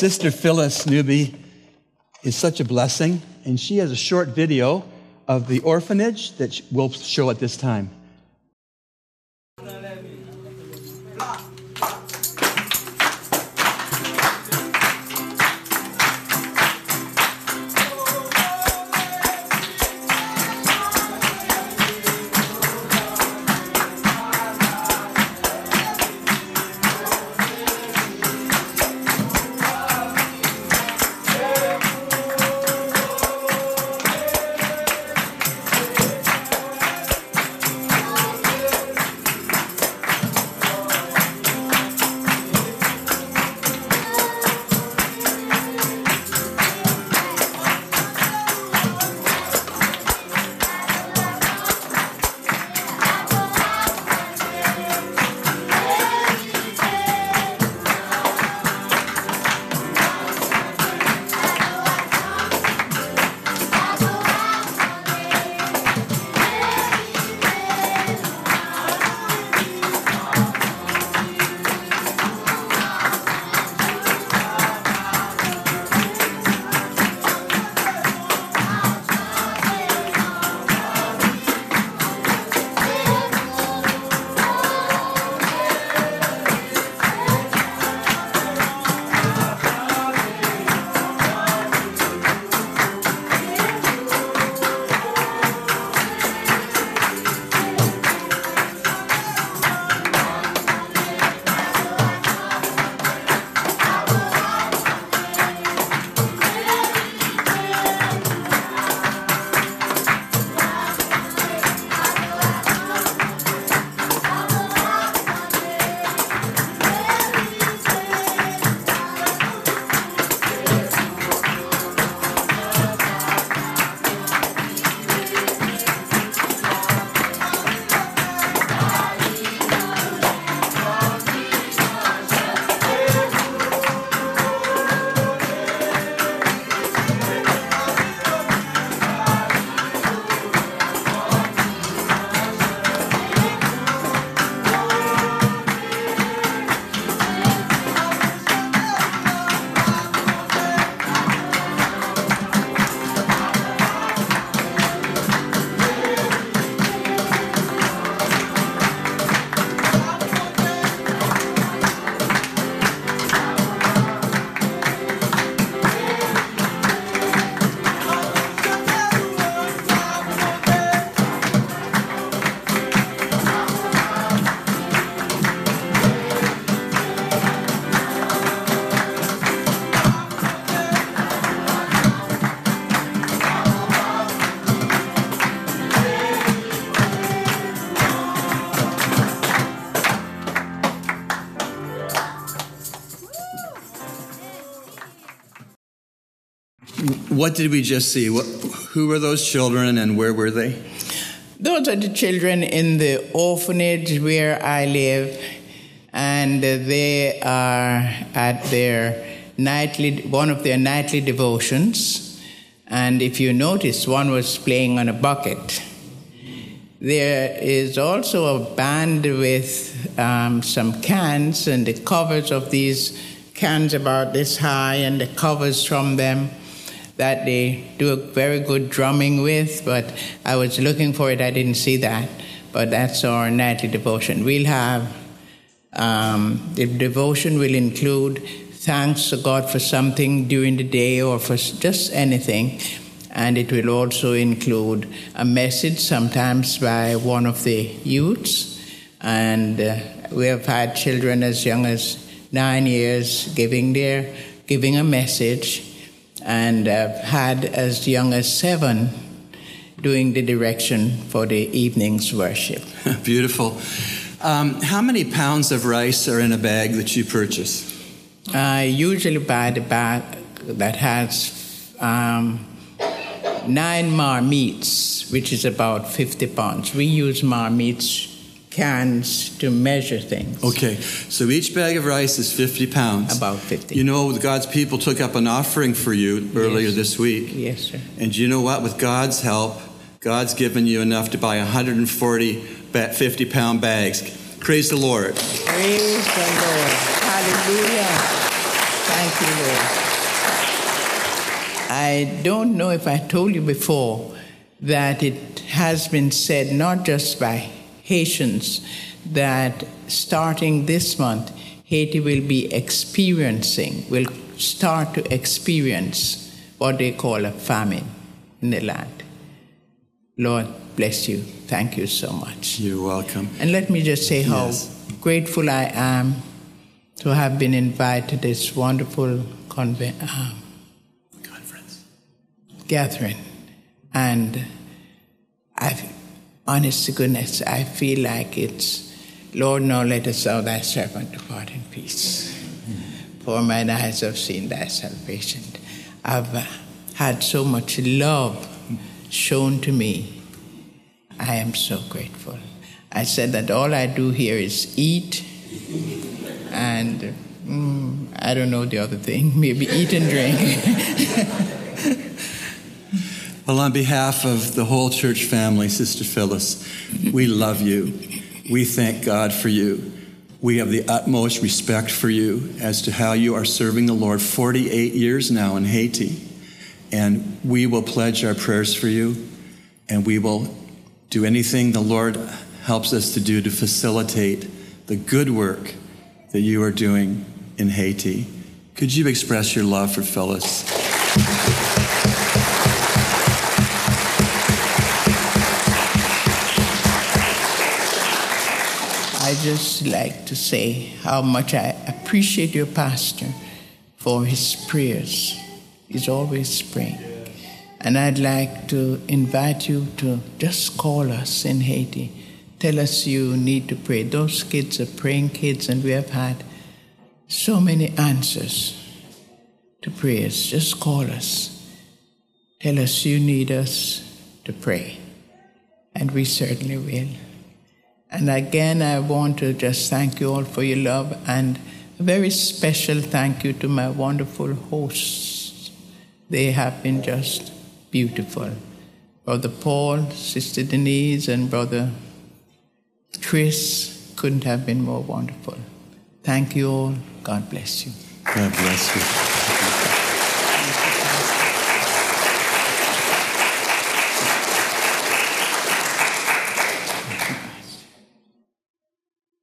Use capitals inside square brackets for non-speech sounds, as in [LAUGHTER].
Sister Phyllis Newby is such a blessing, and she has a short video of the orphanage that we'll show at this time. What did we just see? What, who were those children and where were they? Those are the children in the orphanage where I live, and they are at their nightly one of their nightly devotions. And if you notice, one was playing on a bucket. There is also a band with um, some cans, and the covers of these cans about this high, and the covers from them that they do a very good drumming with, but I was looking for it, I didn't see that. But that's our nightly devotion. We'll have um, the devotion will include thanks to God for something during the day or for just anything. And it will also include a message, sometimes by one of the youths. And uh, we have had children as young as nine years giving their giving a message and uh, had as young as seven doing the direction for the evening's worship. [LAUGHS] Beautiful. Um, how many pounds of rice are in a bag that you purchase? I usually buy the bag that has um, nine marmites, which is about 50 pounds. We use marmites cans to measure things. Okay, so each bag of rice is 50 pounds. About 50. You know, God's people took up an offering for you earlier Yes. this week. Yes, sir. And you know what? With God's help, God's given you enough to buy 140 ba- 50 pound bags. Praise the Lord. Praise the Lord. Hallelujah. Thank you, Lord. I don't know if I told you before that it has been said, not just by Haitians, that starting this month, Haiti will be experiencing, will start to experience what they call a famine in the land. Lord, bless you. Thank you so much. You're welcome. And let me just say how Yes. grateful I am to have been invited to this wonderful convent, um, Conference. gathering. And I, honest to goodness, I feel like it's, Lord, now let us thou thy servant depart in peace. For mine eyes have seen thy salvation. I've had so much love shown to me. I am so grateful. I said that all I do here is eat and mm, I don't know the other thing, [LAUGHS] maybe eat and drink. [LAUGHS] Well, on behalf of the whole church family, Sister Phyllis, we love you. We thank God for you. We have the utmost respect for you as to how you are serving the Lord 48 years now in Haiti. And we will pledge our prayers for you, and we will do anything the Lord helps us to do to facilitate the good work that you are doing in Haiti. Could you express your love for Phyllis? Just like to say how much I appreciate your pastor for his prayers. He's always praying. And I'd like to invite you to just call us in Haiti. Tell us you need to pray. Those kids are praying kids, and we have had so many answers to prayers. Just call us. Tell us you need us to pray. And we certainly will. And again, I want to just thank you all for your love and a very special thank you to my wonderful hosts. They have been just beautiful. Brother Paul, Sister Denise, and Brother Chris couldn't have been more wonderful. Thank you all. God bless you. God bless you.